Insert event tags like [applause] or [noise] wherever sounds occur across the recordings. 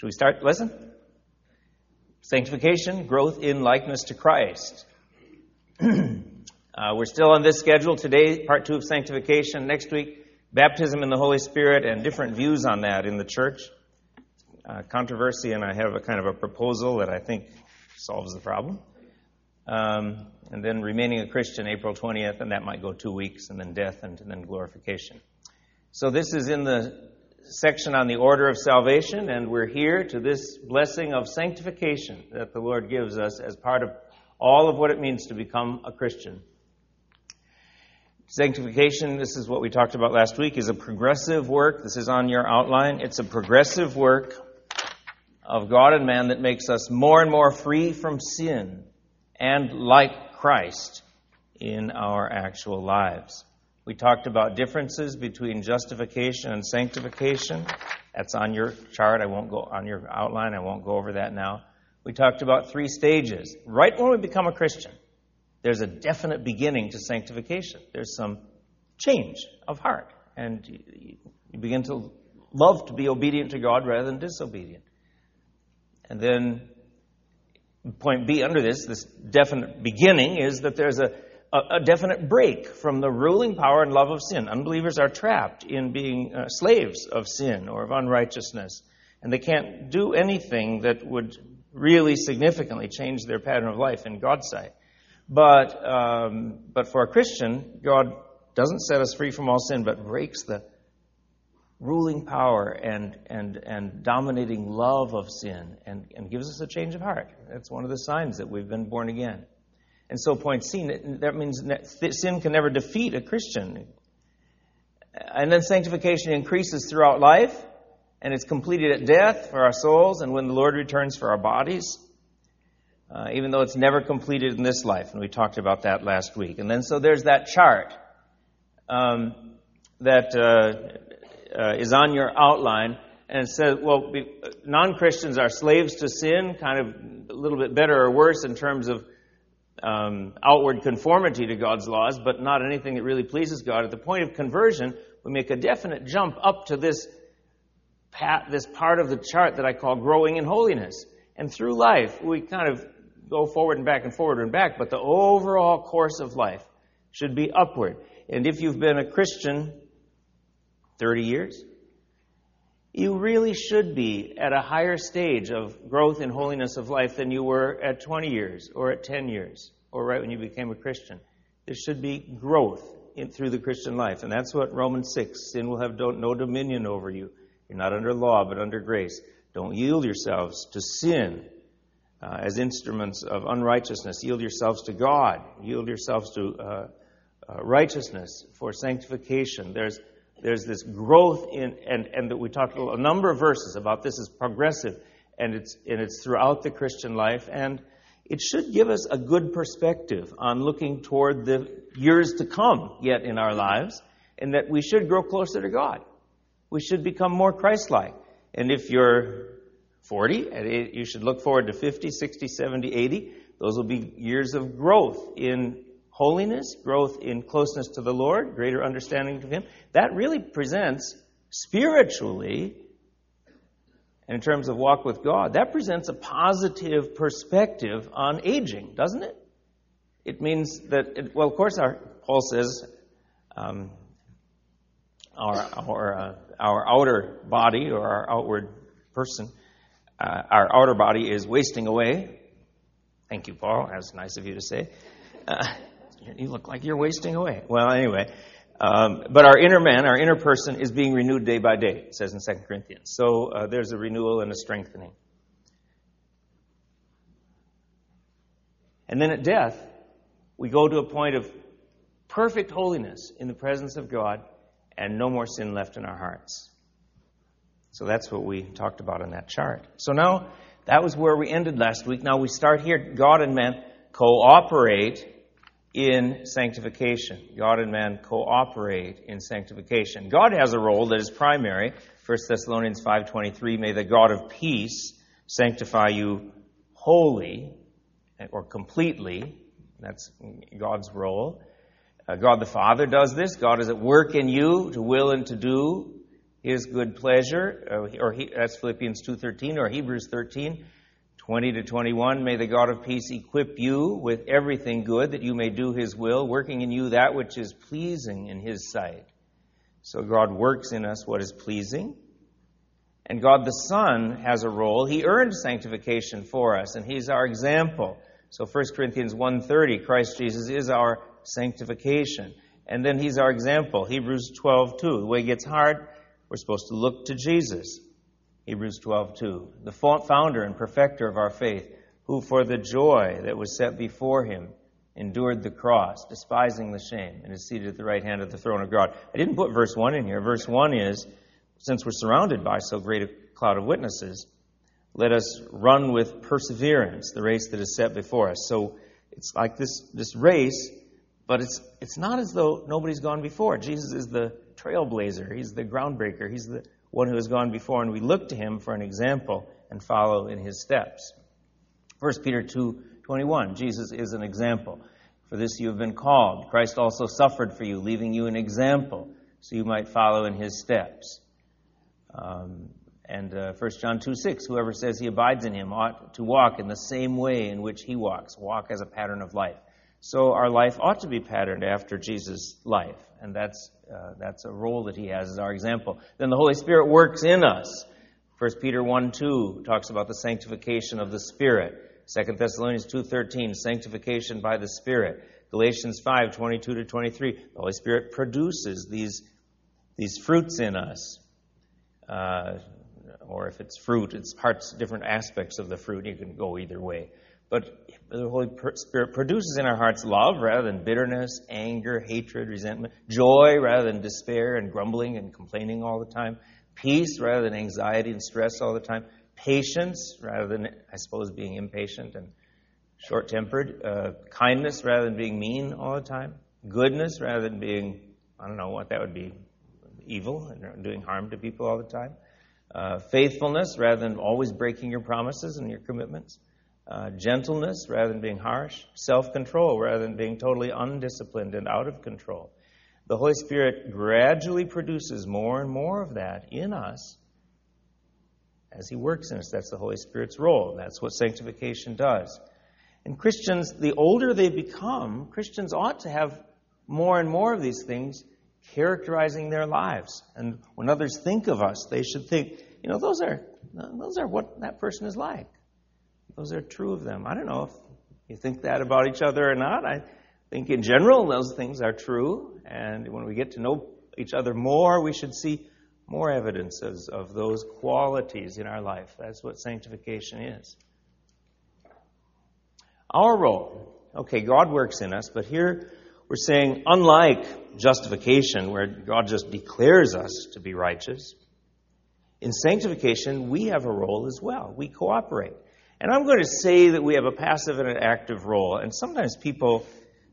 Should we start? Listen. Sanctification, growth in likeness to Christ. [clears throat] uh, we're still on this schedule today, part two of sanctification. Next week, baptism in the Holy Spirit and different views on that in the church. Uh, controversy, and I have a kind of a proposal that I think solves the problem. Um, and then remaining a Christian April 20th, and that might go two weeks, and then death, and then glorification. So this is in the section on the order of salvation, and we're here to this blessing of sanctification that the Lord gives us as part of all of what it means to become a Christian. Sanctification, this is what we talked about last week, is a progressive work. This is on your outline. It's a progressive work of God and man that makes us more and more free from sin and like Christ in our actual lives. We talked about differences between justification and sanctification. That's on your chart. I won't go on your outline. I won't go over that now. We talked about three stages. Right when we become a Christian, there's a definite beginning to sanctification. There's some change of heart, and you begin to love to be obedient to God rather than disobedient. And then, point B under this, this definite beginning, is that there's a a, definite break from the ruling power and love of sin. Unbelievers are trapped in being uh, slaves of sin or of unrighteousness, and they can't do anything that would really significantly change their pattern of life in God's sight. But, um, but for a Christian, God doesn't set us free from all sin, but breaks the ruling power and, and, and dominating love of sin and, and gives us a change of heart. That's one of the signs that we've been born again. And so, point C, that means that sin can never defeat a Christian. And then sanctification increases throughout life, and it's completed at death for our souls and when the Lord returns for our bodies, uh, even though it's never completed in this life. And we talked about that last week. And then, so there's that chart um, that uh, uh, is on your outline. And it says, well, non Christians are slaves to sin, kind of a little bit better or worse in terms of um, outward conformity to God's laws, but not anything that really pleases God. At the point of conversion, we make a definite jump up to this, pat, this part of the chart that I call growing in holiness. And through life, we kind of go forward and back and forward and back, but the overall course of life should be upward. And if you've been a Christian 30 years, you really should be at a higher stage of growth in holiness of life than you were at 20 years or at 10 years or right when you became a Christian. There should be growth in, through the Christian life. And that's what Romans 6 sin will have no dominion over you. You're not under law, but under grace. Don't yield yourselves to sin uh, as instruments of unrighteousness. Yield yourselves to God. Yield yourselves to uh, uh, righteousness for sanctification. There's there's this growth in, and, and that we talked a number of verses about this is progressive and it's, and it's throughout the Christian life. And it should give us a good perspective on looking toward the years to come yet in our lives and that we should grow closer to God. We should become more Christ like. And if you're 40, you should look forward to 50, 60, 70, 80. Those will be years of growth in holiness, growth in closeness to the Lord, greater understanding of Him, that really presents spiritually, and in terms of walk with God, that presents a positive perspective on aging, doesn't it? It means that, it, well, of course, our, Paul says, um, our, our, uh, our outer body or our outward person, uh, our outer body is wasting away. Thank you, Paul. That's nice of you to say. Uh, you look like you're wasting away. Well, anyway. Um, but our inner man, our inner person, is being renewed day by day, it says in 2 Corinthians. So uh, there's a renewal and a strengthening. And then at death, we go to a point of perfect holiness in the presence of God and no more sin left in our hearts. So that's what we talked about in that chart. So now, that was where we ended last week. Now we start here. God and man cooperate in sanctification. God and man cooperate in sanctification. God has a role that is primary. 1 Thessalonians 5:23 may the God of peace sanctify you wholly or completely. That's God's role. Uh, God the Father does this. God is at work in you to will and to do his good pleasure, uh, or he, that's Philippians 2.13 or Hebrews 13, 20 to 21. May the God of peace equip you with everything good that you may do his will, working in you that which is pleasing in his sight. So God works in us what is pleasing. And God the Son has a role. He earned sanctification for us, and He's our example. So 1 Corinthians 1.30, Christ Jesus is our sanctification. And then He's our example. Hebrews 12.2, the way it gets hard, we're supposed to look to Jesus. Hebrews 12.2, the founder and perfecter of our faith, who for the joy that was set before Him endured the cross, despising the shame, and is seated at the right hand of the throne of God. I didn't put verse 1 in here. Verse 1 is, since we're surrounded by so great a cloud of witnesses, let us run with perseverance the race that is set before us. So it's like this, this race, but it's, it's not as though nobody's gone before. Jesus is the trailblazer, he's the groundbreaker, he's the one who has gone before, and we look to him for an example and follow in his steps. 1 Peter 2 21, Jesus is an example. For this you have been called. Christ also suffered for you, leaving you an example, so you might follow in his steps. Um, and uh, 1 John 2 6, whoever says he abides in him ought to walk in the same way in which he walks, walk as a pattern of life. So our life ought to be patterned after Jesus' life, and that's, uh, that's a role that he has as our example. Then the Holy Spirit works in us. 1 Peter 1 2 talks about the sanctification of the Spirit. 2 Thessalonians 2.13, sanctification by the Spirit. Galatians 5.22 to 23, the Holy Spirit produces these, these fruits in us. Uh, or if it's fruit, it's parts, different aspects of the fruit. You can go either way. But the Holy Spirit produces in our hearts love rather than bitterness, anger, hatred, resentment, joy rather than despair and grumbling and complaining all the time, peace rather than anxiety and stress all the time, patience rather than, I suppose, being impatient and short tempered, uh, kindness rather than being mean all the time, goodness rather than being, I don't know what that would be, evil and doing harm to people all the time uh, faithfulness rather than always breaking your promises and your commitments, uh, gentleness rather than being harsh, self control rather than being totally undisciplined and out of control. The Holy Spirit gradually produces more and more of that in us as He works in us. That's the Holy Spirit's role. That's what sanctification does. And Christians, the older they become, Christians ought to have more and more of these things characterizing their lives. And when others think of us, they should think, you know, those are those are what that person is like. Those are true of them. I don't know if you think that about each other or not. I think in general those things are true, and when we get to know each other more, we should see more evidences of those qualities in our life. That's what sanctification is. Our role. Okay, God works in us, but here we're saying, unlike justification, where God just declares us to be righteous, in sanctification, we have a role as well. We cooperate. And I'm going to say that we have a passive and an active role. And sometimes people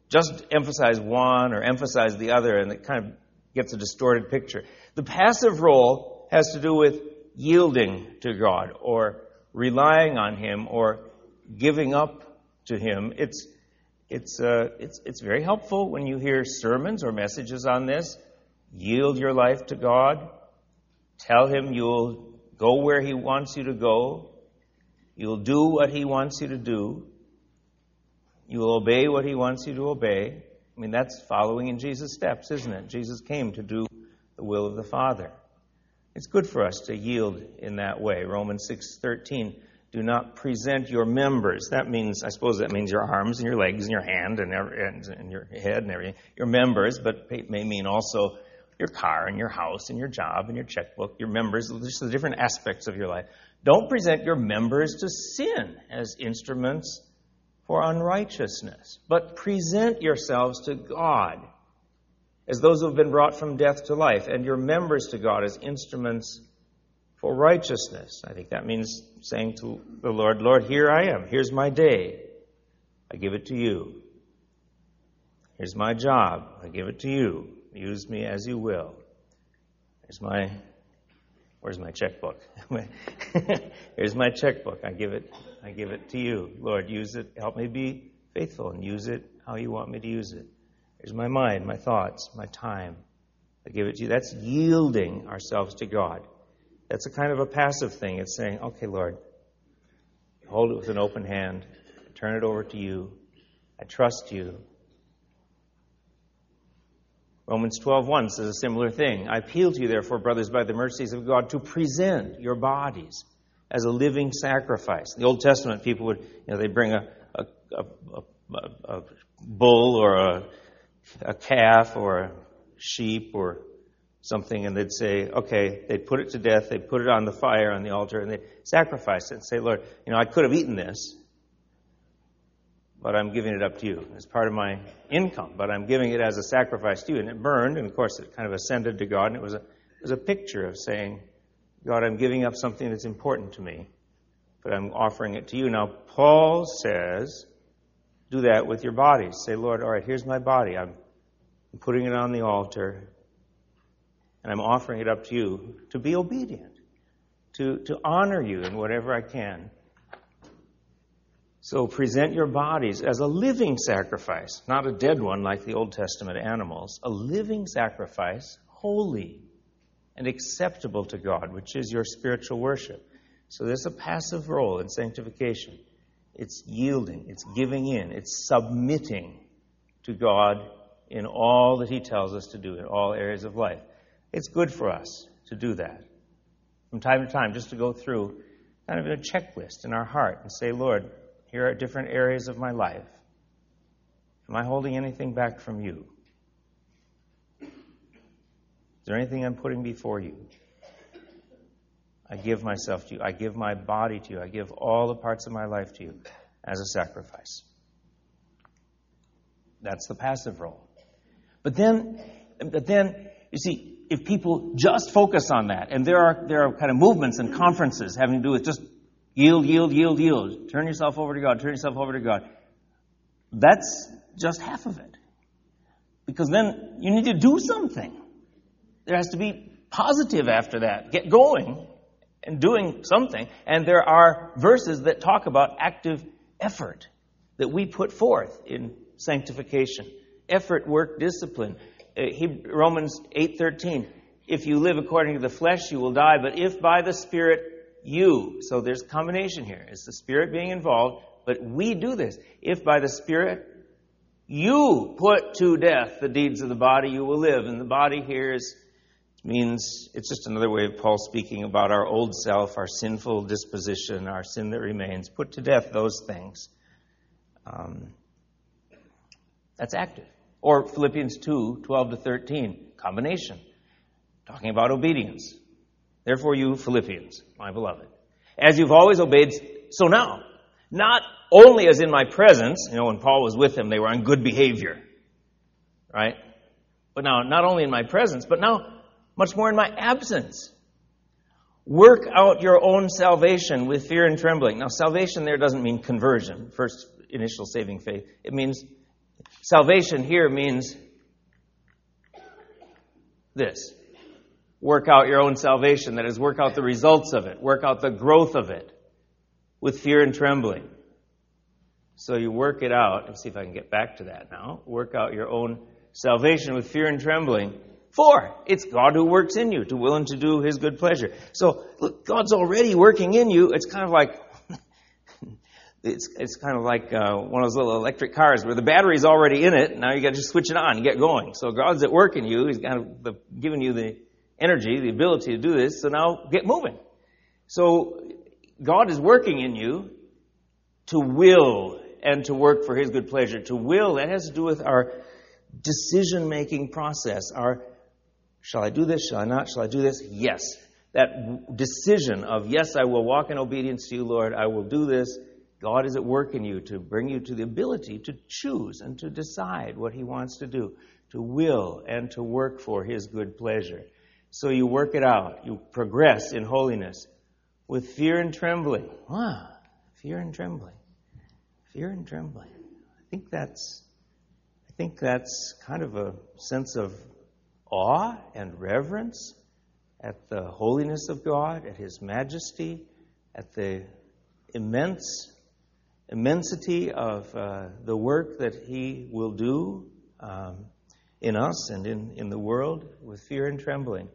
just emphasize one or emphasize the other, and it kind of gets a distorted picture. The passive role has to do with yielding to God or relying on Him or giving up to Him. It's it's, uh, it's, it's very helpful when you hear sermons or messages on this. Yield your life to God. Tell Him you'll go where He wants you to go. You'll do what He wants you to do. You will obey what He wants you to obey. I mean, that's following in Jesus' steps, isn't it? Jesus came to do the will of the Father. It's good for us to yield in that way. Romans 6:13 do not present your members. That means, I suppose that means your arms and your legs and your hand and, and your head and everything. Your members, but it may mean also your car and your house and your job and your checkbook, your members, just the different aspects of your life. Don't present your members to sin as instruments for unrighteousness, but present yourselves to God as those who have been brought from death to life, and your members to God as instruments for righteousness. I think that means saying to the Lord, Lord, here I am. Here's my day. I give it to you. Here's my job. I give it to you. Use me as you will. Here's my where's my checkbook? [laughs] [laughs] Here's my checkbook. I give it I give it to you. Lord, use it. Help me be faithful and use it how you want me to use it. Here's my mind, my thoughts, my time. I give it to you. That's yielding ourselves to God. That's a kind of a passive thing. It's saying, okay, Lord, hold it with an open hand, turn it over to you. I trust you. Romans 12:1 says a similar thing. I appeal to you, therefore, brothers, by the mercies of God, to present your bodies as a living sacrifice. In the Old Testament, people would, you know, they bring a, a, a, a, bull or a, a calf or a sheep or something, and they'd say, okay, they'd put it to death, they'd put it on the fire on the altar, and they'd sacrifice it and say, Lord, you know, I could have eaten this, but I'm giving it up to you as part of my income, but I'm giving it as a sacrifice to you. And it burned, and of course it kind of ascended to God, and it was a, it was a picture of saying, God, I'm giving up something that's important to me, but I'm offering it to you. Now, Paul says, do that with your body. Say, Lord, all right, here's my body. I'm putting it on the altar, and I'm offering it up to you to be obedient, to, to honor you in whatever I can. So present your bodies as a living sacrifice, not a dead one like the Old Testament animals, a living sacrifice, holy and acceptable to God, which is your spiritual worship. So there's a passive role in sanctification. It's yielding, it's giving in, it's submitting to God in all that He tells us to do in all areas of life. It's good for us to do that from time to time, just to go through kind of a checklist in our heart and say, Lord, here are different areas of my life. Am I holding anything back from you? Is there anything I'm putting before you? I give myself to you. I give my body to you. I give all the parts of my life to you as a sacrifice. That's the passive role. But then, but then, you see, if people just focus on that, and there are there are kind of movements and conferences having to do with just Yield, yield, yield, yield. Turn yourself over to God. Turn yourself over to God. That's just half of it. Because then you need to do something. There has to be positive after that. Get going and doing something. And there are verses that talk about active effort that we put forth in sanctification. Effort, work, discipline. Uh, Romans 8:13. If you live according to the flesh, you will die, but if by the Spirit you. So there's combination here. It's the Spirit being involved, but we do this. If by the Spirit you put to death the deeds of the body, you will live. And the body here is, means it's just another way of Paul speaking about our old self, our sinful disposition, our sin that remains. Put to death those things. Um, that's active. Or Philippians 2 12 to 13, combination, talking about obedience. Therefore, you Philippians, my beloved, as you've always obeyed, so now, not only as in my presence, you know, when Paul was with them, they were on good behavior, right? But now, not only in my presence, but now much more in my absence. Work out your own salvation with fear and trembling. Now, salvation there doesn't mean conversion, first initial saving faith. It means, salvation here means this work out your own salvation. That is, work out the results of it, work out the growth of it with fear and trembling. So you work it out. Let's see if I can get back to that now. Work out your own salvation with fear and trembling. For it's God who works in you to will and to do his good pleasure. So look, God's already working in you. It's kind of like [laughs] it's it's kind of like uh, one of those little electric cars where the battery's already in it. Now you got to just switch it on and get going. So God's at work in you. He's kind of giving you the energy, the ability to do this, so now get moving. So God is working in you to will and to work for His good pleasure. To will, that has to do with our decision making process. Our, shall I do this? Shall I not? Shall I do this? Yes. That decision of, yes, I will walk in obedience to you, Lord. I will do this. God is at work in you to bring you to the ability to choose and to decide what He wants to do, to will and to work for His good pleasure. So you work it out. You progress in holiness with fear and trembling. Wow, fear and trembling. Fear and trembling. I think that's I think that's kind of a sense of awe and reverence at the holiness of God, at His majesty, at the immense immensity of uh, the work that He will do. Um, in us and in, in the world with fear and trembling,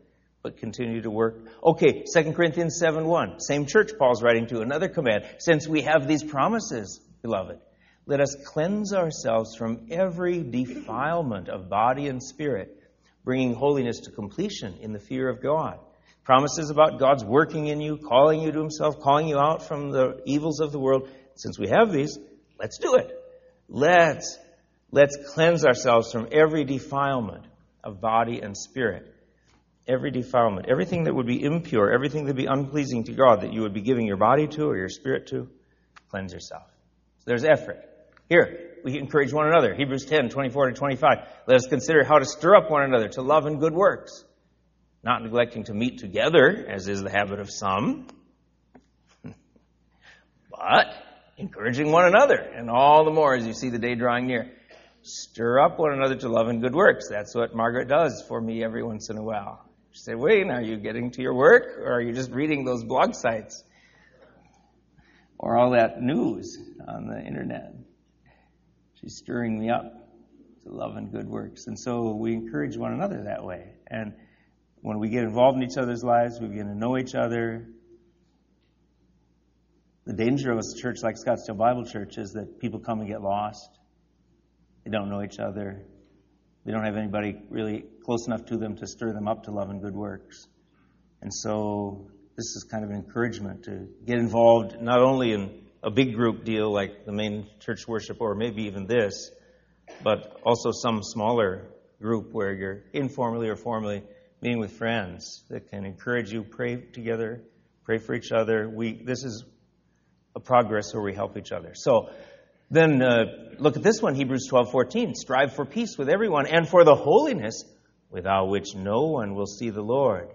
but continue to work. Okay, 2 Corinthians 7 1. Same church Paul's writing to, another command. Since we have these promises, beloved, let us cleanse ourselves from every defilement of body and spirit, bringing holiness to completion in the fear of God. Promises about God's working in you, calling you to Himself, calling you out from the evils of the world. Since we have these, let's do it. Let's Let's cleanse ourselves from every defilement of body and spirit. Every defilement, everything that would be impure, everything that would be unpleasing to God that you would be giving your body to or your spirit to, cleanse yourself. So there's effort. Here, we encourage one another. Hebrews 10, 24 to 25. Let us consider how to stir up one another to love and good works, not neglecting to meet together, as is the habit of some, [laughs] but encouraging one another, and all the more as you see the day drawing near stir up one another to love and good works. That's what Margaret does for me every once in a while. She said, Wayne, are you getting to your work or are you just reading those blog sites? Or all that news on the internet. She's stirring me up to love and good works. And so we encourage one another that way. And when we get involved in each other's lives, we begin to know each other. The danger of a church like Scottsdale Bible Church is that people come and get lost they don't know each other. They don't have anybody really close enough to them to stir them up to love and good works. And so this is kind of an encouragement to get involved not only in a big group deal like the main church worship or maybe even this, but also some smaller group where you're informally or formally meeting with friends that can encourage you, pray together, pray for each other. We this is a progress where we help each other. So then uh, look at this one, Hebrews 12:14. Strive for peace with everyone and for the holiness without which no one will see the Lord.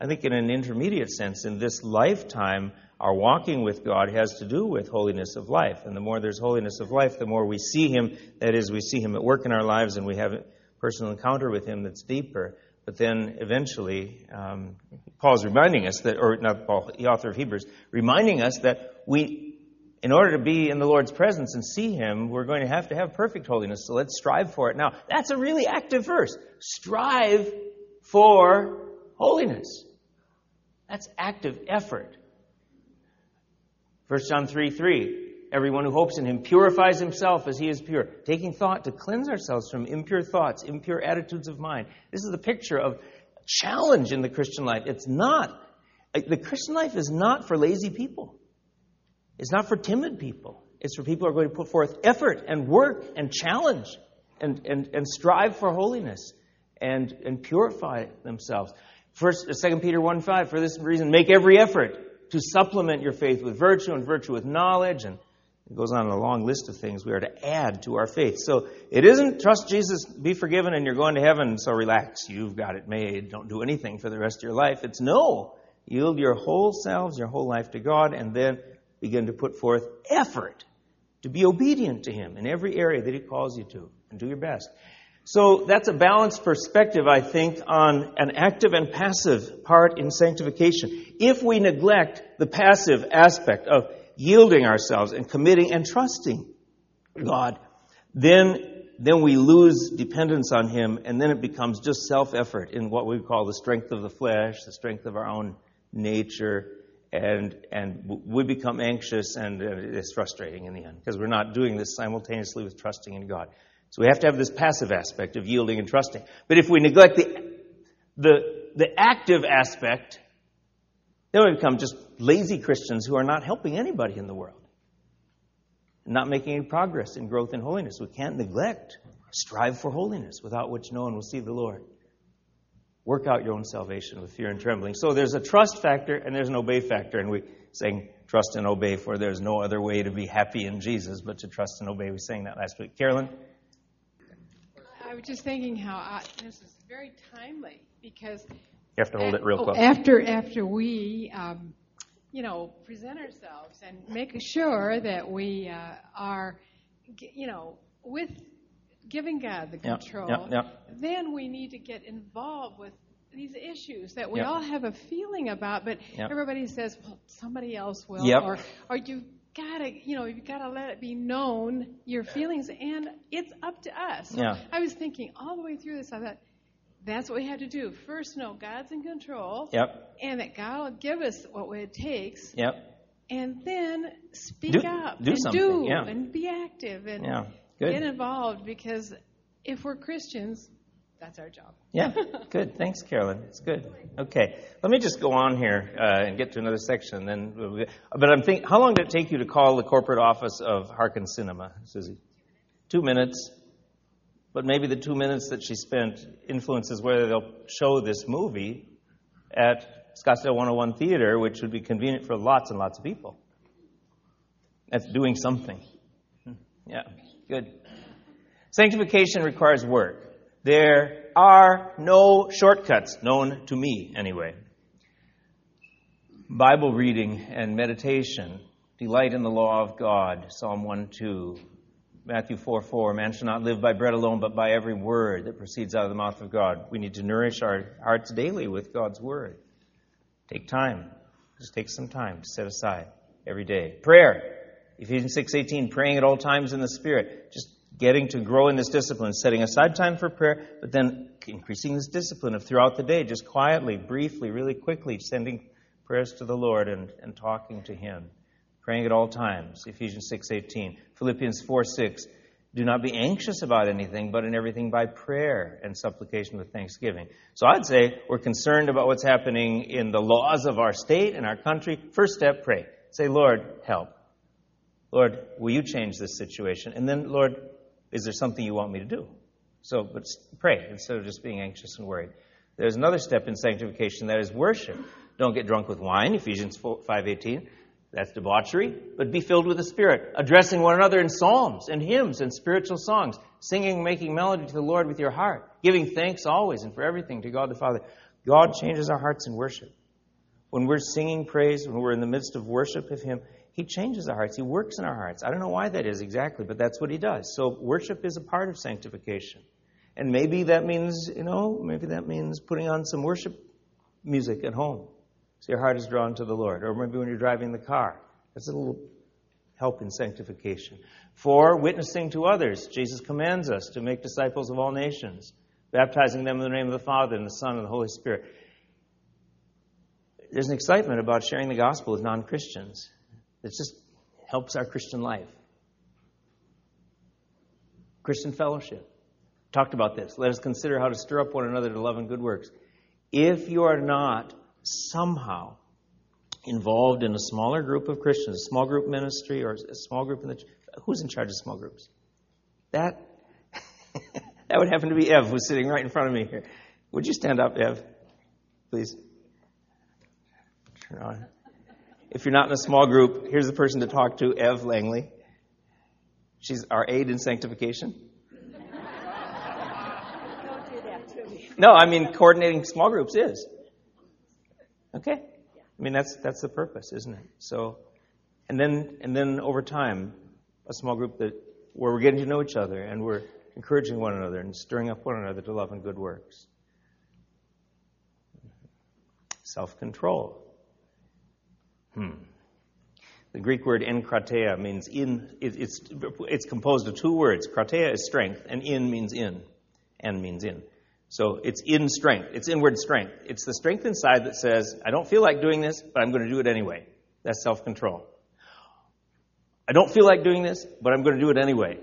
I think in an intermediate sense, in this lifetime, our walking with God has to do with holiness of life. And the more there's holiness of life, the more we see Him. That is, we see Him at work in our lives and we have a personal encounter with Him that's deeper. But then eventually, um, Paul's reminding us that, or not Paul, the author of Hebrews, reminding us that we in order to be in the Lord's presence and see Him, we're going to have to have perfect holiness. So let's strive for it. Now, that's a really active verse. Strive for holiness. That's active effort. 1 John 3 3. Everyone who hopes in him purifies himself as he is pure, taking thought to cleanse ourselves from impure thoughts, impure attitudes of mind. This is the picture of challenge in the Christian life. It's not, the Christian life is not for lazy people. It's not for timid people. It's for people who are going to put forth effort and work and challenge and, and, and strive for holiness and, and purify themselves. First, uh, 2 Peter 1 5, for this reason, make every effort to supplement your faith with virtue and virtue with knowledge. And it goes on a long list of things we are to add to our faith. So it isn't trust Jesus, be forgiven, and you're going to heaven, so relax. You've got it made. Don't do anything for the rest of your life. It's no. Yield your whole selves, your whole life to God, and then begin to put forth effort to be obedient to Him in every area that He calls you to and do your best. So that's a balanced perspective, I think, on an active and passive part in sanctification. If we neglect the passive aspect of yielding ourselves and committing and trusting God, then, then we lose dependence on Him and then it becomes just self-effort in what we call the strength of the flesh, the strength of our own nature, and and we become anxious and uh, it's frustrating in the end because we're not doing this simultaneously with trusting in God. So we have to have this passive aspect of yielding and trusting. But if we neglect the the the active aspect, then we become just lazy Christians who are not helping anybody in the world, not making any progress in growth in holiness. We can't neglect strive for holiness, without which no one will see the Lord. Work out your own salvation with fear and trembling. So there's a trust factor and there's an obey factor. And we sang trust and obey, for there's no other way to be happy in Jesus but to trust and obey. We sang that last week. Carolyn? I was just thinking how I, this is very timely because you have to hold it real close. After after we, um, you know, present ourselves and make sure that we uh, are, you know, with giving God the control, yep, yep, yep. then we need to get involved with these issues that we all have a feeling about, but everybody says, well, somebody else will, or, or you gotta, you know, you've gotta let it be known your feelings, and it's up to us. So yeah. I was thinking all the way through this. I thought that's what we had to do. First, know God's in control. Yep. And that God will give us what it takes. Yep. And then speak do, up do and something. do yeah. and be active and yeah. Good. get involved because if we're Christians, that's our job. Yeah, good. Thanks, Carolyn. It's good. Okay, let me just go on here uh, and get to another section. Then, we'll but I'm thinking, how long did it take you to call the corporate office of Harkins Cinema, Susie? Two minutes. But maybe the two minutes that she spent influences whether they'll show this movie at Scottsdale 101 Theater, which would be convenient for lots and lots of people. That's doing something. Hmm. Yeah, good. Sanctification requires work. There are no shortcuts, known to me anyway. Bible reading and meditation, delight in the law of God, Psalm 1 2, Matthew 4 4, man shall not live by bread alone, but by every word that proceeds out of the mouth of God. We need to nourish our hearts daily with God's word. Take time. Just take some time to set aside every day. Prayer. Ephesians 6:18, praying at all times in the Spirit. Just getting to grow in this discipline, setting aside time for prayer, but then increasing this discipline of throughout the day, just quietly, briefly, really quickly, sending prayers to the Lord and, and talking to Him. Praying at all times. Ephesians 6:18. Philippians 4:6. Do not be anxious about anything, but in everything by prayer and supplication with thanksgiving. So I'd say we're concerned about what's happening in the laws of our state and our country. First step, pray. Say, Lord, help. Lord, will you change this situation? And then, Lord, is there something you want me to do? So, but pray instead of just being anxious and worried. There's another step in sanctification that is worship. Don't get drunk with wine, Ephesians 5:18. That's debauchery, but be filled with the Spirit, addressing one another in psalms and hymns and spiritual songs, singing, making melody to the Lord with your heart, giving thanks always and for everything to God the Father. God changes our hearts in worship. When we're singing praise, when we're in the midst of worship of Him, he changes our hearts. He works in our hearts. I don't know why that is exactly, but that's what He does. So worship is a part of sanctification. And maybe that means, you know, maybe that means putting on some worship music at home so your heart is drawn to the Lord. Or maybe when you're driving the car. That's a little help in sanctification. For witnessing to others, Jesus commands us to make disciples of all nations, baptizing them in the name of the Father and the Son and the Holy Spirit. There's an excitement about sharing the gospel with non Christians. It just helps our Christian life. Christian fellowship. Talked about this. Let us consider how to stir up one another to love and good works. If you are not somehow involved in a smaller group of Christians, a small group ministry, or a small group in the who's in charge of small groups? That [laughs] that would happen to be Ev, who's sitting right in front of me here. Would you stand up, Ev, please? Turn on. If you're not in a small group, here's the person to talk to, Ev Langley. She's our aide in sanctification. No, I mean coordinating small groups is. Okay? I mean that's that's the purpose, isn't it? So and then and then over time, a small group that where we're getting to know each other and we're encouraging one another and stirring up one another to love and good works. Self control. Hmm. The Greek word enkrateia means in, it's, it's composed of two words. Krateia is strength, and in means in. En means in. So it's in strength. It's inward strength. It's the strength inside that says, I don't feel like doing this, but I'm going to do it anyway. That's self control. I don't feel like doing this, but I'm going to do it anyway.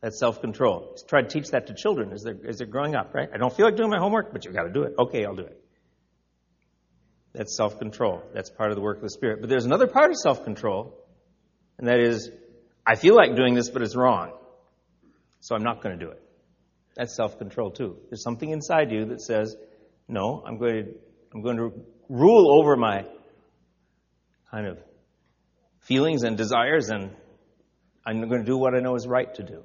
That's self control. Try to teach that to children as they're, as they're growing up, right? I don't feel like doing my homework, but you've got to do it. Okay, I'll do it. That's self control. That's part of the work of the Spirit. But there's another part of self control, and that is, I feel like doing this, but it's wrong. So I'm not going to do it. That's self control, too. There's something inside you that says, no, I'm going to, I'm going to rule over my kind of feelings and desires, and I'm going to do what I know is right to do.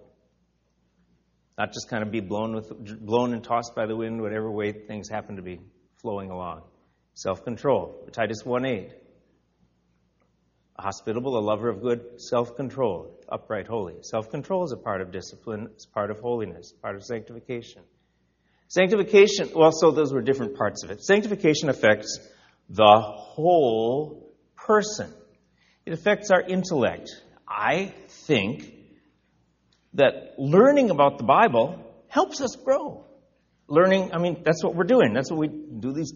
Not just kind of be blown, with, blown and tossed by the wind, whatever way things happen to be flowing along. Self control. Titus 1 8. A hospitable, a lover of good, self control, upright, holy. Self control is a part of discipline, it's part of holiness, part of sanctification. Sanctification, well, so those were different parts of it. Sanctification affects the whole person. it affects our intellect. I think that learning about the Bible helps us grow. Learning, I mean, that's what we're doing. That's what we do these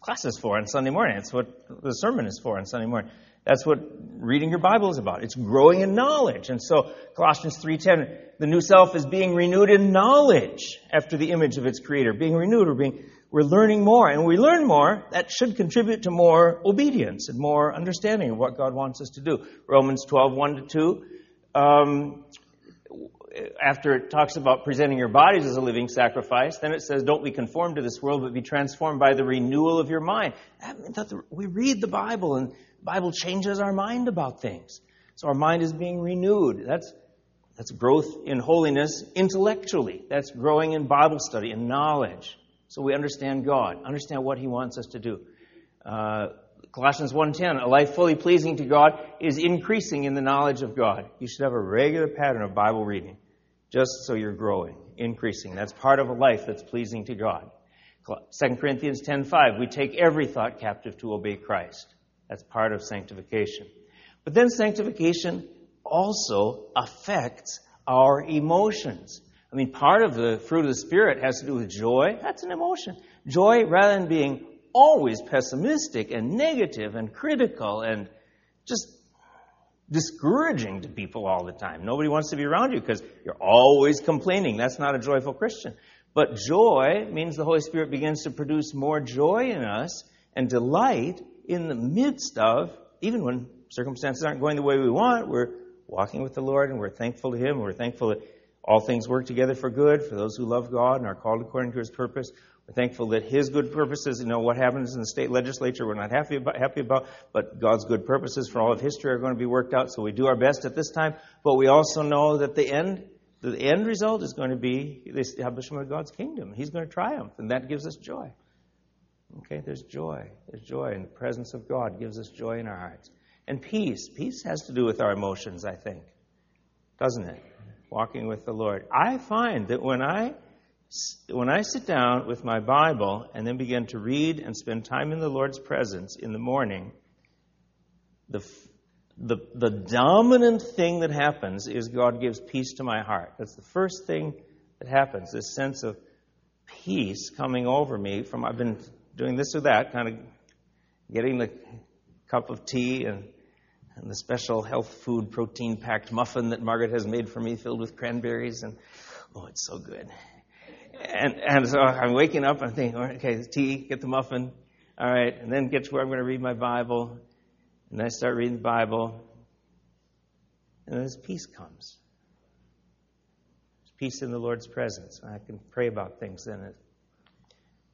classes for on Sunday morning. That's what the sermon is for on Sunday morning. That's what reading your Bible is about. It's growing in knowledge. And so Colossians 3:10, the new self is being renewed in knowledge after the image of its creator. Being renewed or being we're learning more. And when we learn more, that should contribute to more obedience and more understanding of what God wants us to do. Romans 12, 1 to 2. Um, after it talks about presenting your bodies as a living sacrifice, then it says, Don't be conformed to this world, but be transformed by the renewal of your mind. We read the Bible, and the Bible changes our mind about things. So our mind is being renewed. That's, that's growth in holiness intellectually. That's growing in Bible study and knowledge. So we understand God, understand what He wants us to do. Uh, Colossians 1:10, a life fully pleasing to God is increasing in the knowledge of God. You should have a regular pattern of Bible reading, just so you're growing, increasing. That's part of a life that's pleasing to God. 2 Corinthians 10:5, we take every thought captive to obey Christ. That's part of sanctification. But then sanctification also affects our emotions. I mean, part of the fruit of the Spirit has to do with joy. That's an emotion. Joy, rather than being always pessimistic and negative and critical and just discouraging to people all the time. Nobody wants to be around you because you're always complaining. That's not a joyful Christian. But joy means the Holy Spirit begins to produce more joy in us and delight in the midst of, even when circumstances aren't going the way we want, we're walking with the Lord and we're thankful to Him. We're thankful that all things work together for good for those who love God and are called according to his purpose. We're thankful that his good purposes, you know, what happens in the state legislature, we're not happy about, happy about, but God's good purposes for all of history are going to be worked out, so we do our best at this time. But we also know that the end, the end result is going to be the establishment of God's kingdom. He's going to triumph, and that gives us joy. Okay, there's joy. There's joy, and the presence of God gives us joy in our hearts. And peace. Peace has to do with our emotions, I think. Doesn't it? walking with the Lord. I find that when I when I sit down with my Bible and then begin to read and spend time in the Lord's presence in the morning, the the, the dominant thing that happens is God gives peace to my heart. That's the first thing that happens, this sense of peace coming over me from I've been doing this or that, kind of getting the cup of tea and and the special health food protein packed muffin that Margaret has made for me filled with cranberries and oh it's so good. And and so I'm waking up and I'm thinking, okay, tea, get the muffin, all right, and then get to where I'm going to read my Bible. And I start reading the Bible. And this peace comes. Peace in the Lord's presence. I can pray about things then.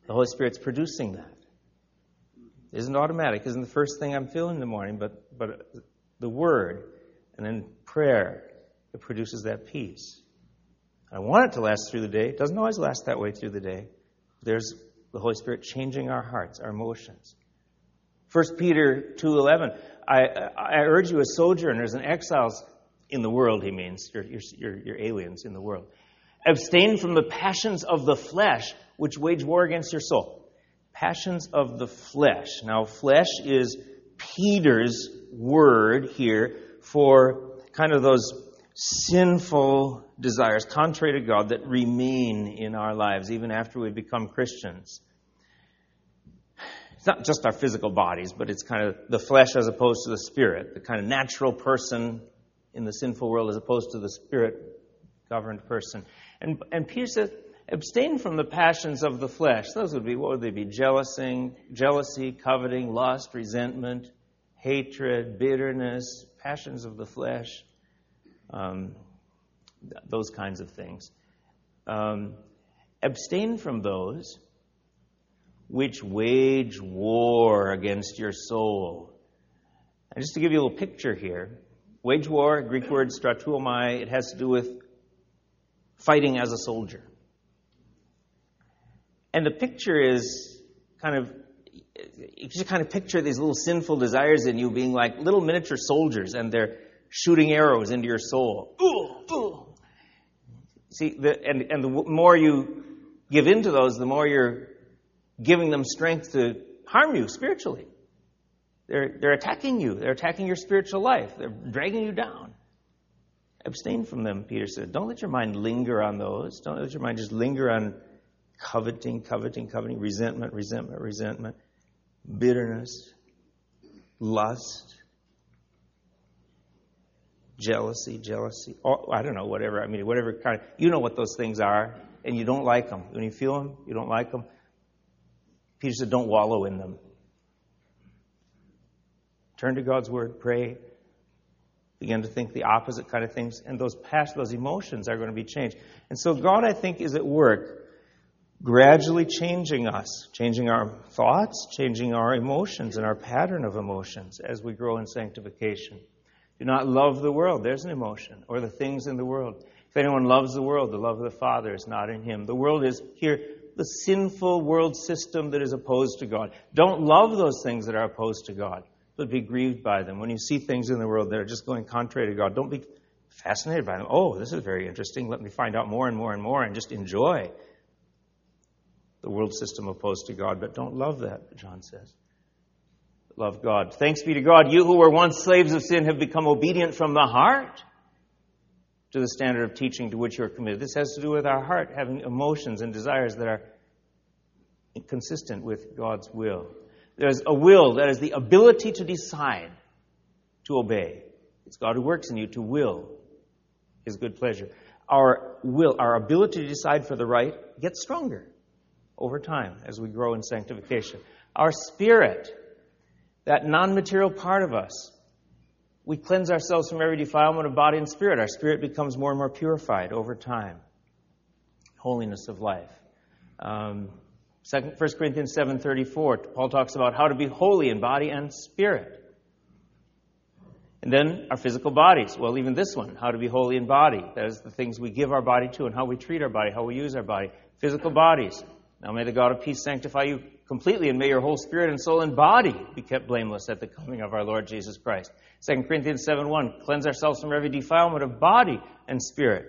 The Holy Spirit's producing that. It isn't automatic. It isn't the first thing I'm feeling in the morning, but, but the Word, and then prayer that produces that peace. I want it to last through the day. It doesn't always last that way through the day. There's the Holy Spirit changing our hearts, our emotions. 1 Peter 2.11, I, I urge you as sojourners and exiles in the world, he means, you're, you're, you're aliens in the world. Abstain from the passions of the flesh, which wage war against your soul. Passions of the flesh. Now, flesh is Peter's word here for kind of those sinful desires, contrary to God, that remain in our lives even after we become Christians. It's not just our physical bodies, but it's kind of the flesh as opposed to the spirit, the kind of natural person in the sinful world as opposed to the spirit governed person. And, and Peter says, abstain from the passions of the flesh. Those would be, what would they be? Jealousy, jealousy, coveting, lust, resentment, hatred, bitterness, passions of the flesh, um, those kinds of things. Um, abstain from those which wage war against your soul. And just to give you a little picture here, wage war, Greek word strateuomai, it has to do with fighting as a soldier. And the picture is kind of you just kind of picture these little sinful desires in you being like little miniature soldiers and they're shooting arrows into your soul. Ooh, ooh. See, the, and, and the more you give into those, the more you're giving them strength to harm you spiritually. They're, they're attacking you. They're attacking your spiritual life. They're dragging you down. Abstain from them, Peter said. Don't let your mind linger on those. Don't let your mind just linger on coveting, coveting, coveting, resentment, resentment, resentment, bitterness, lust, jealousy, jealousy. Oh, I don't know, whatever. I mean, whatever kind of, you know what those things are, and you don't like them. When you feel them, you don't like them. Peter said, don't wallow in them. Turn to God's Word, pray, begin to think the opposite kind of things, and those past, those emotions are going to be changed. And so God, I think, is at work gradually changing us, changing our thoughts, changing our emotions and our pattern of emotions as we grow in sanctification. Do not love the world. There's an emotion. Or the things in the world. If anyone loves the world, the love of the Father is not in him. The world is here, the sinful world system that is opposed to God. Don't love those things that are opposed to God but be grieved by them. When you see things in the world that are just going contrary to God, don't be fascinated by them. Oh, this is very interesting. Let me find out more and more and more and just enjoy the world system opposed to God. But don't love that, John says. Love God. Thanks be to God. You who were once slaves of sin have become obedient from the heart to the standard of teaching to which you are committed. This has to do with our heart having emotions and desires that are consistent with God's will. There's a will, that is the ability to decide to obey. It's God who works in you to will His good pleasure. Our will, our ability to decide for the right gets stronger over time as we grow in sanctification. Our spirit, that non material part of us, we cleanse ourselves from every defilement of body and spirit. Our spirit becomes more and more purified over time. Holiness of life. Um, 1 Corinthians 7.34, Paul talks about how to be holy in body and spirit. And then our physical bodies. Well, even this one, how to be holy in body. That is the things we give our body to and how we treat our body, how we use our body. Physical bodies. Now may the God of peace sanctify you completely, and may your whole spirit and soul and body be kept blameless at the coming of our Lord Jesus Christ. 2 Corinthians 7.1, cleanse ourselves from every defilement of body and spirit.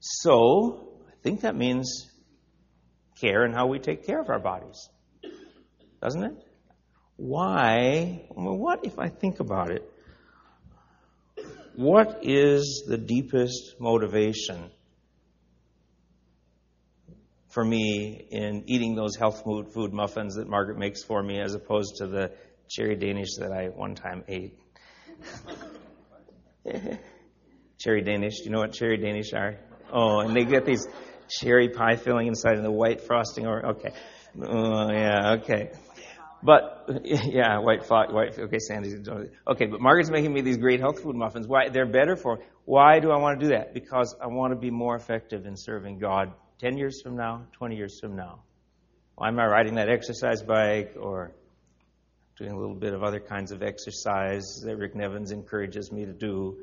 So, I think that means care and how we take care of our bodies. Doesn't it? Why? Well, what if I think about it? What is the deepest motivation for me in eating those health food, muffins that Margaret makes for me as opposed to the cherry Danish that I one time ate? [laughs] cherry Danish, you know what cherry Danish are? Oh, and they get these cherry pie filling inside and the white frosting or okay. Uh, yeah, okay. But [laughs] yeah, white fo- white okay, Sandy's okay, but Margaret's making me these great health food muffins. Why they're better for. Why do I want to do that? Because I want to be more effective in serving God 10 years from now, 20 years from now. Why am I riding that exercise bike or doing a little bit of other kinds of exercise that Rick Nevins encourages me to do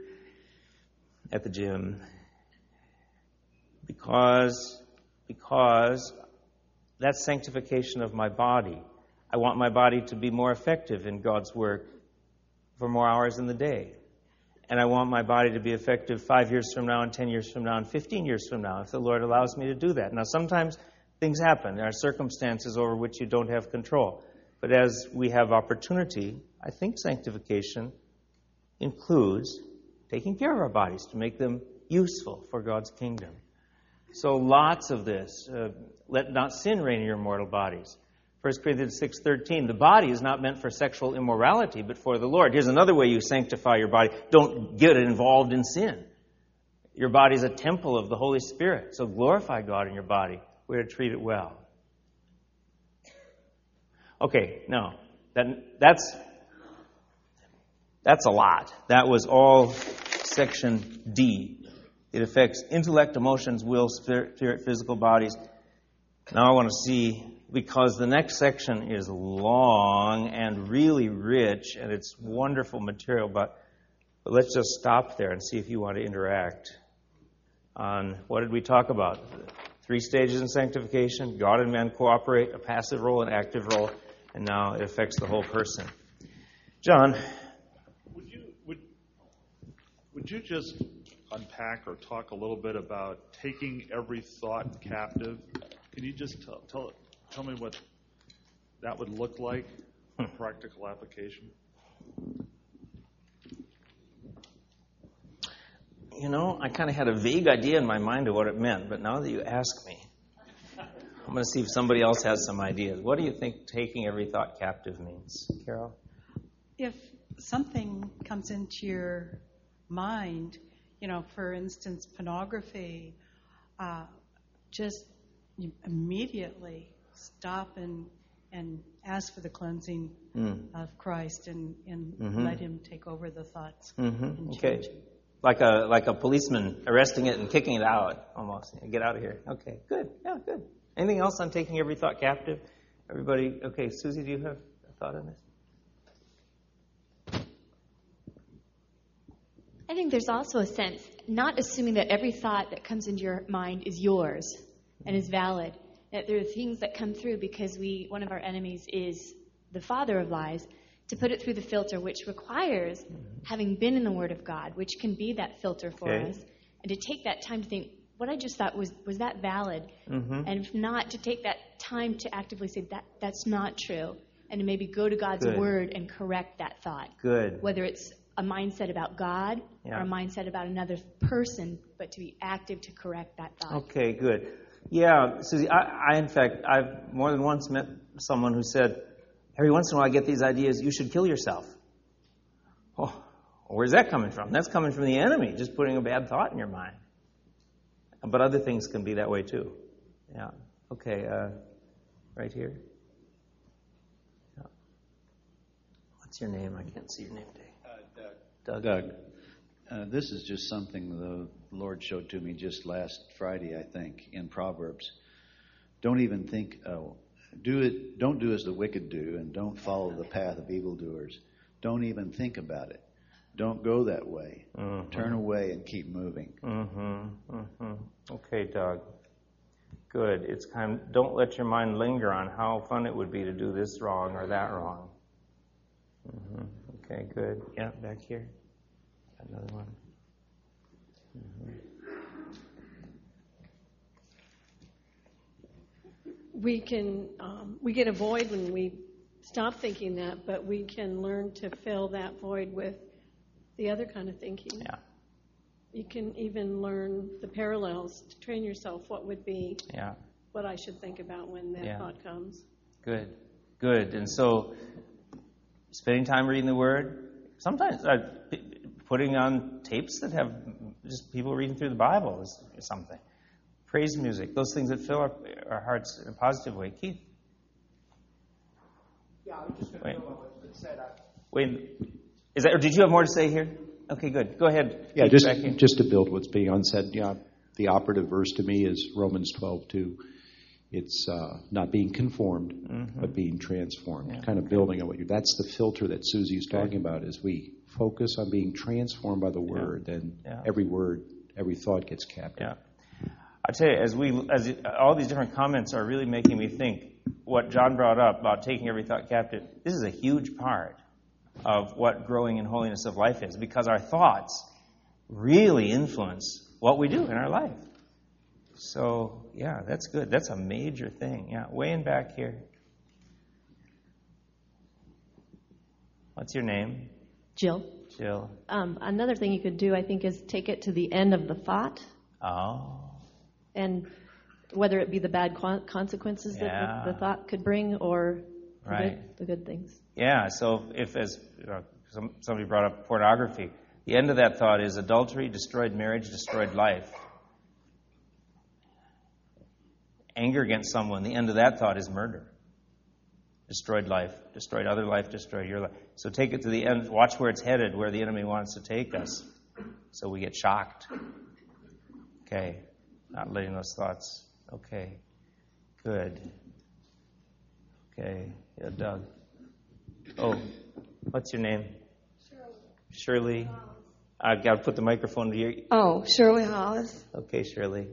at the gym? because, because that's sanctification of my body. I want my body to be more effective in God's work for more hours in the day. And I want my body to be effective five years from now, and 10 years from now, and 15 years from now, if the Lord allows me to do that. Now, sometimes things happen. There are circumstances over which you don't have control. But as we have opportunity, I think sanctification includes taking care of our bodies to make them useful for God's kingdom. So lots of this. Uh, let not sin reign in your mortal bodies. 1 Corinthians 6:13 The body is not meant for sexual immorality but for the Lord. Here's another way you sanctify your body. Don't get involved in sin. Your body is a temple of the Holy Spirit. So glorify God in your body. We're to treat it well. Okay, now that, that's that's a lot. That was all section D. It affects intellect, emotions, will, spirit, physical bodies. Now I want to see, because the next section is long and really rich, and it's wonderful material, but, but let's just stop there and see if you want to interact on what did we talk about? Three stages in sanctification God and man cooperate, a passive role, an active role, and now it affects the whole person. John. Would you, would, would you just unpack or talk a little bit about taking every thought captive. Can you just tell, tell, tell me what that would look like in practical application? You know, I kind of had a vague idea in my mind of what it meant, but now that you ask me, I'm going to see if somebody else has some ideas. What do you think taking every thought captive means, Carol? If something comes into your mind, you know, for instance, pornography, uh, just immediately stop and and ask for the cleansing mm. of Christ and, and mm-hmm. let Him take over the thoughts. Mm-hmm. okay. Like a like a policeman arresting it and kicking it out, almost. Get out of here. Okay, good. Yeah, good. Anything else on taking every thought captive? Everybody, okay. Susie, do you have a thought on this? I think there's also a sense, not assuming that every thought that comes into your mind is yours and is valid. That there are things that come through because we, one of our enemies is the father of lies, to put it through the filter, which requires having been in the Word of God, which can be that filter for okay. us, and to take that time to think, what I just thought was was that valid? Mm-hmm. And if not, to take that time to actively say that that's not true, and to maybe go to God's Good. Word and correct that thought. Good. Whether it's a mindset about God yeah. or a mindset about another person, but to be active to correct that thought. Okay, good. Yeah, Susie, I, I, in fact, I've more than once met someone who said, every once in a while I get these ideas, you should kill yourself. Oh, where's that coming from? That's coming from the enemy, just putting a bad thought in your mind. But other things can be that way too. Yeah. Okay, uh, right here. Yeah. What's your name? I can't see your name, Dave. Doug. Doug, uh, this is just something the Lord showed to me just last Friday, I think, in Proverbs. Don't even think. Oh, do it. Don't do as the wicked do, and don't follow the path of evildoers. Don't even think about it. Don't go that way. Mm-hmm. Turn away and keep moving. Mm-hmm. Mm-hmm. Okay, Doug. Good. It's kind. Of, don't let your mind linger on how fun it would be to do this wrong or that wrong. Mm-hmm. Okay, good. Yeah, back here. Another one. Mm-hmm. We can um, we get a void when we stop thinking that, but we can learn to fill that void with the other kind of thinking. Yeah. You can even learn the parallels to train yourself. What would be yeah. what I should think about when that yeah. thought comes. Good, good. And so spending time reading the Word. Sometimes uh, putting on tapes that have just people reading through the Bible is, is something. Praise music, those things that fill our, our hearts in a positive way. Keith? Yeah, I was just going to build on what's been said. I... Wait, is that, or did you have more to say here? Okay, good. Go ahead. Yeah, just, just to build what's being unsaid. Yeah, the operative verse to me is Romans 12, 2 it's uh, not being conformed, mm-hmm. but being transformed. Yeah. Kind of building on what you. That's the filter that Susie's talking about. Is we focus on being transformed by the Word, yeah. and yeah. every word, every thought gets captured. Yeah. I tell you, as we, as all these different comments are really making me think. What John brought up about taking every thought captive. This is a huge part of what growing in holiness of life is, because our thoughts really influence what we do in our life. So, yeah, that's good. That's a major thing. Yeah, way in back here. What's your name? Jill. Jill. Um, another thing you could do, I think, is take it to the end of the thought. Oh. And whether it be the bad consequences yeah. that the, the, thought could bring or the, right. good, the good things. Yeah, so if, as you know, some, somebody brought up pornography, the end of that thought is adultery, destroyed marriage, destroyed life anger against someone, the end of that thought is murder. Destroyed life, destroyed other life, destroyed your life. So take it to the end. Watch where it's headed, where the enemy wants to take us. So we get shocked. Okay. Not letting those thoughts. Okay. Good. Okay. Yeah, Doug. Oh, what's your name? Shirley. Shirley. I've got to put the microphone to your. Oh, Shirley Hollis. Okay, Shirley.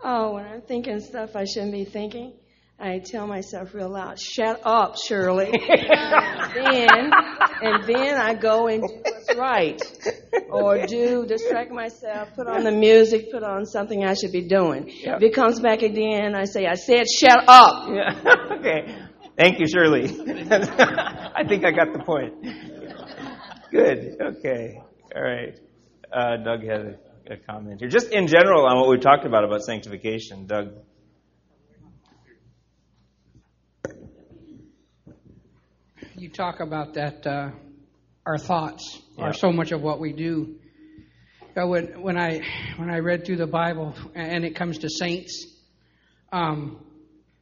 Oh, when I'm thinking stuff I shouldn't be thinking, I tell myself real loud, "Shut up, Shirley." and [laughs] then, and then I go and do what's right, or do distract myself, put on the music, put on something I should be doing. Yep. If it comes back again, I say, "I said, shut up." Yeah. [laughs] okay. Thank you, Shirley. [laughs] I think I got the point. Good. Okay. All right. Uh, Doug has a comment here. Just in general on what we talked about about sanctification, Doug. You talk about that uh, our thoughts yeah. are so much of what we do. When, when I when I read through the Bible and it comes to saints, um,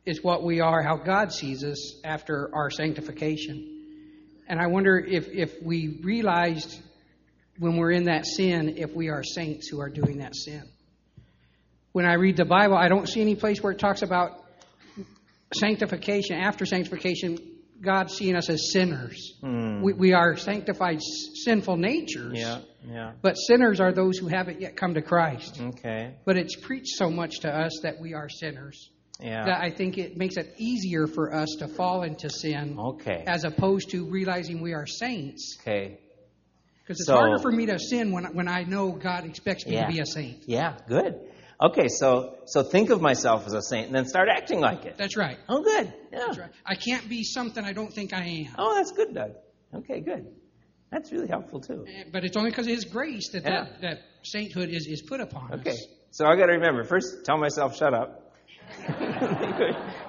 is what we are, how God sees us after our sanctification. And I wonder if, if we realized when we're in that sin, if we are saints who are doing that sin. When I read the Bible, I don't see any place where it talks about sanctification, after sanctification, God seeing us as sinners. Mm. We, we are sanctified sinful natures. Yeah, yeah. But sinners are those who haven't yet come to Christ. Okay. But it's preached so much to us that we are sinners. Yeah. That I think it makes it easier for us to fall into sin. Okay. As opposed to realizing we are saints. Okay. Because it's so, harder for me to sin when when I know God expects me yeah. to be a saint. Yeah. Good. Okay, so so think of myself as a saint and then start acting like it. That's right. Oh, good. Yeah. That's right. I can't be something I don't think I am. Oh, that's good, Doug. Okay, good. That's really helpful too. Eh, but it's only because of His grace that yeah. that, that sainthood is, is put upon okay. us. Okay, so I got to remember first tell myself shut up. [laughs]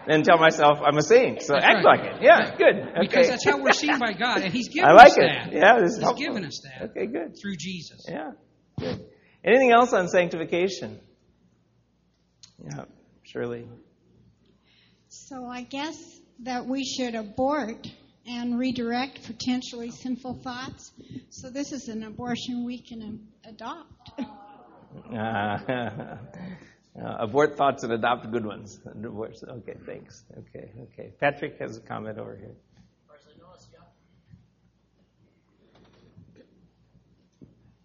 then tell myself I'm a saint. So that's act right. like it. Yeah, good. Okay. Because that's how we're seen by God, and He's [laughs] given I like us it. that. Yeah, this is He's helpful. given us that. Okay, good. Through Jesus. Yeah, good. Anything else on sanctification? Yeah, Shirley. So I guess that we should abort and redirect potentially sinful thoughts. So this is an abortion we can adopt. [laughs] Uh, Uh, abort thoughts and adopt good ones. Okay, thanks. Okay, okay. Patrick has a comment over here.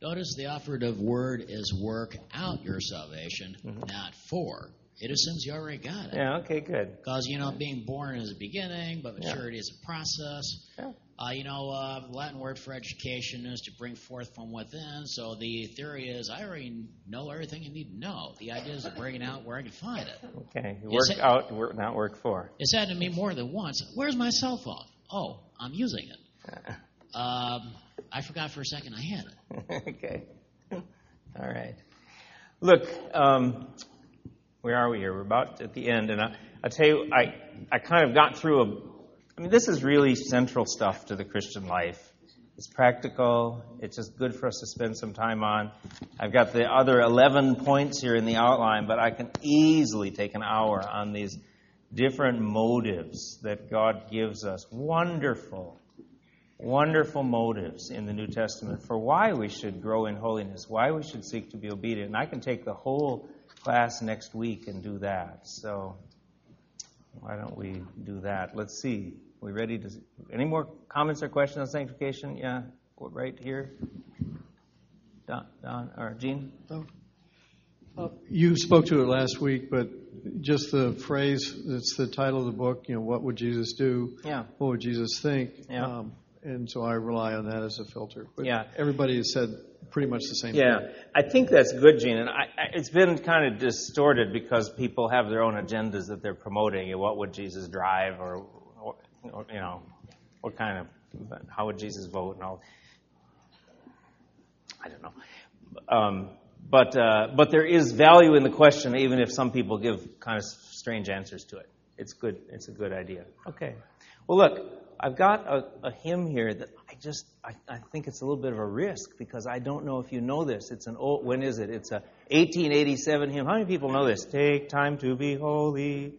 Notice the operative word is work out your salvation, mm-hmm. not for. It assumes you already got it. Yeah, okay, good. Because, you know, being born is a beginning, but maturity yeah. is a process. Yeah. Uh, you know, uh, Latin word for education is to bring forth from within. So the theory is I already know everything you need to know. The idea is to bring it out where I can find it. Okay, work it, out, work, not work for. It's happened to me more than once. Where's my cell phone? Oh, I'm using it. [laughs] um, I forgot for a second I had it. [laughs] okay. All right. Look, um, where are we here? We're about at the end, and I, I tell you, I I kind of got through a I mean, this is really central stuff to the Christian life. It's practical. It's just good for us to spend some time on. I've got the other 11 points here in the outline, but I can easily take an hour on these different motives that God gives us. Wonderful, wonderful motives in the New Testament for why we should grow in holiness, why we should seek to be obedient. And I can take the whole class next week and do that. So why don't we do that? Let's see. Are we ready to? Any more comments or questions on sanctification? Yeah, right here. Don, Don or Gene? Oh. Uh, you spoke to it last week, but just the phrase that's the title of the book, you know, what would Jesus do? Yeah. What would Jesus think? Yeah. Um, and so I rely on that as a filter. But yeah. Everybody has said pretty much the same thing. yeah. thing. I think that's good, Gene. And I, I, it's been kind of distorted because people have their own agendas that they're promoting. What would Jesus drive, or, or, or you know, what kind of, how would Jesus vote, and all. I don't know. Um, but uh, but there is value in the question, even if some people give kind of strange answers to it. It's good. It's a good idea. Okay. Well, look. I've got a, a hymn here that I just I, I, think it's a little bit of a risk because I don't know if you know this. It's an old when is it? It's a 1887 hymn. How many people know this? Take time to be holy.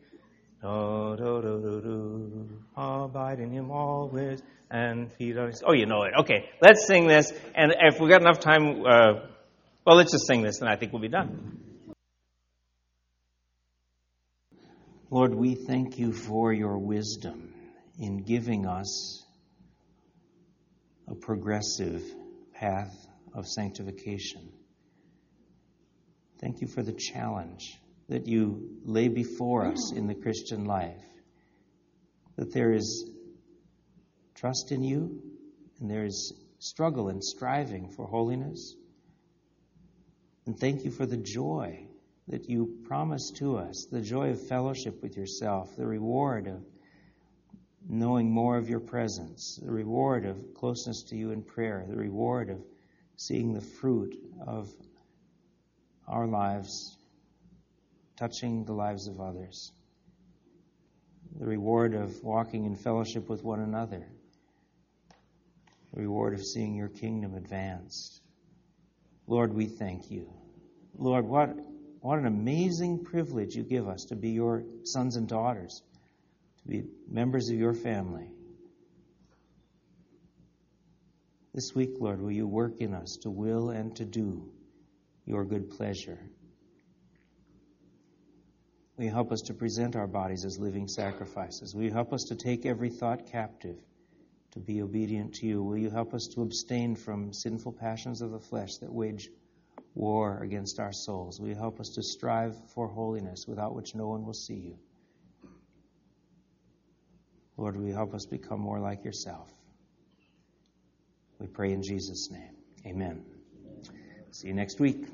Do, do, do, do, do. Abide in Him always and feed on His. Oh, you know it. Okay, let's sing this. And if we've got enough time, uh, well, let's just sing this, and I think we'll be done. Lord, we thank you for your wisdom in giving us a progressive path of sanctification. Thank you for the challenge that you lay before us in the Christian life. That there is trust in you and there is struggle and striving for holiness. And thank you for the joy that you promise to us the joy of fellowship with yourself, the reward of knowing more of your presence, the reward of closeness to you in prayer, the reward of seeing the fruit of our lives, touching the lives of others. The reward of walking in fellowship with one another. The reward of seeing your kingdom advanced. Lord, we thank you. Lord, what, what an amazing privilege you give us to be your sons and daughters, to be members of your family. This week, Lord, will you work in us to will and to do your good pleasure? Will you help us to present our bodies as living sacrifices? Will you help us to take every thought captive to be obedient to you? Will you help us to abstain from sinful passions of the flesh that wage war against our souls? Will you help us to strive for holiness without which no one will see you? Lord, will you help us become more like yourself? We pray in Jesus' name. Amen. See you next week.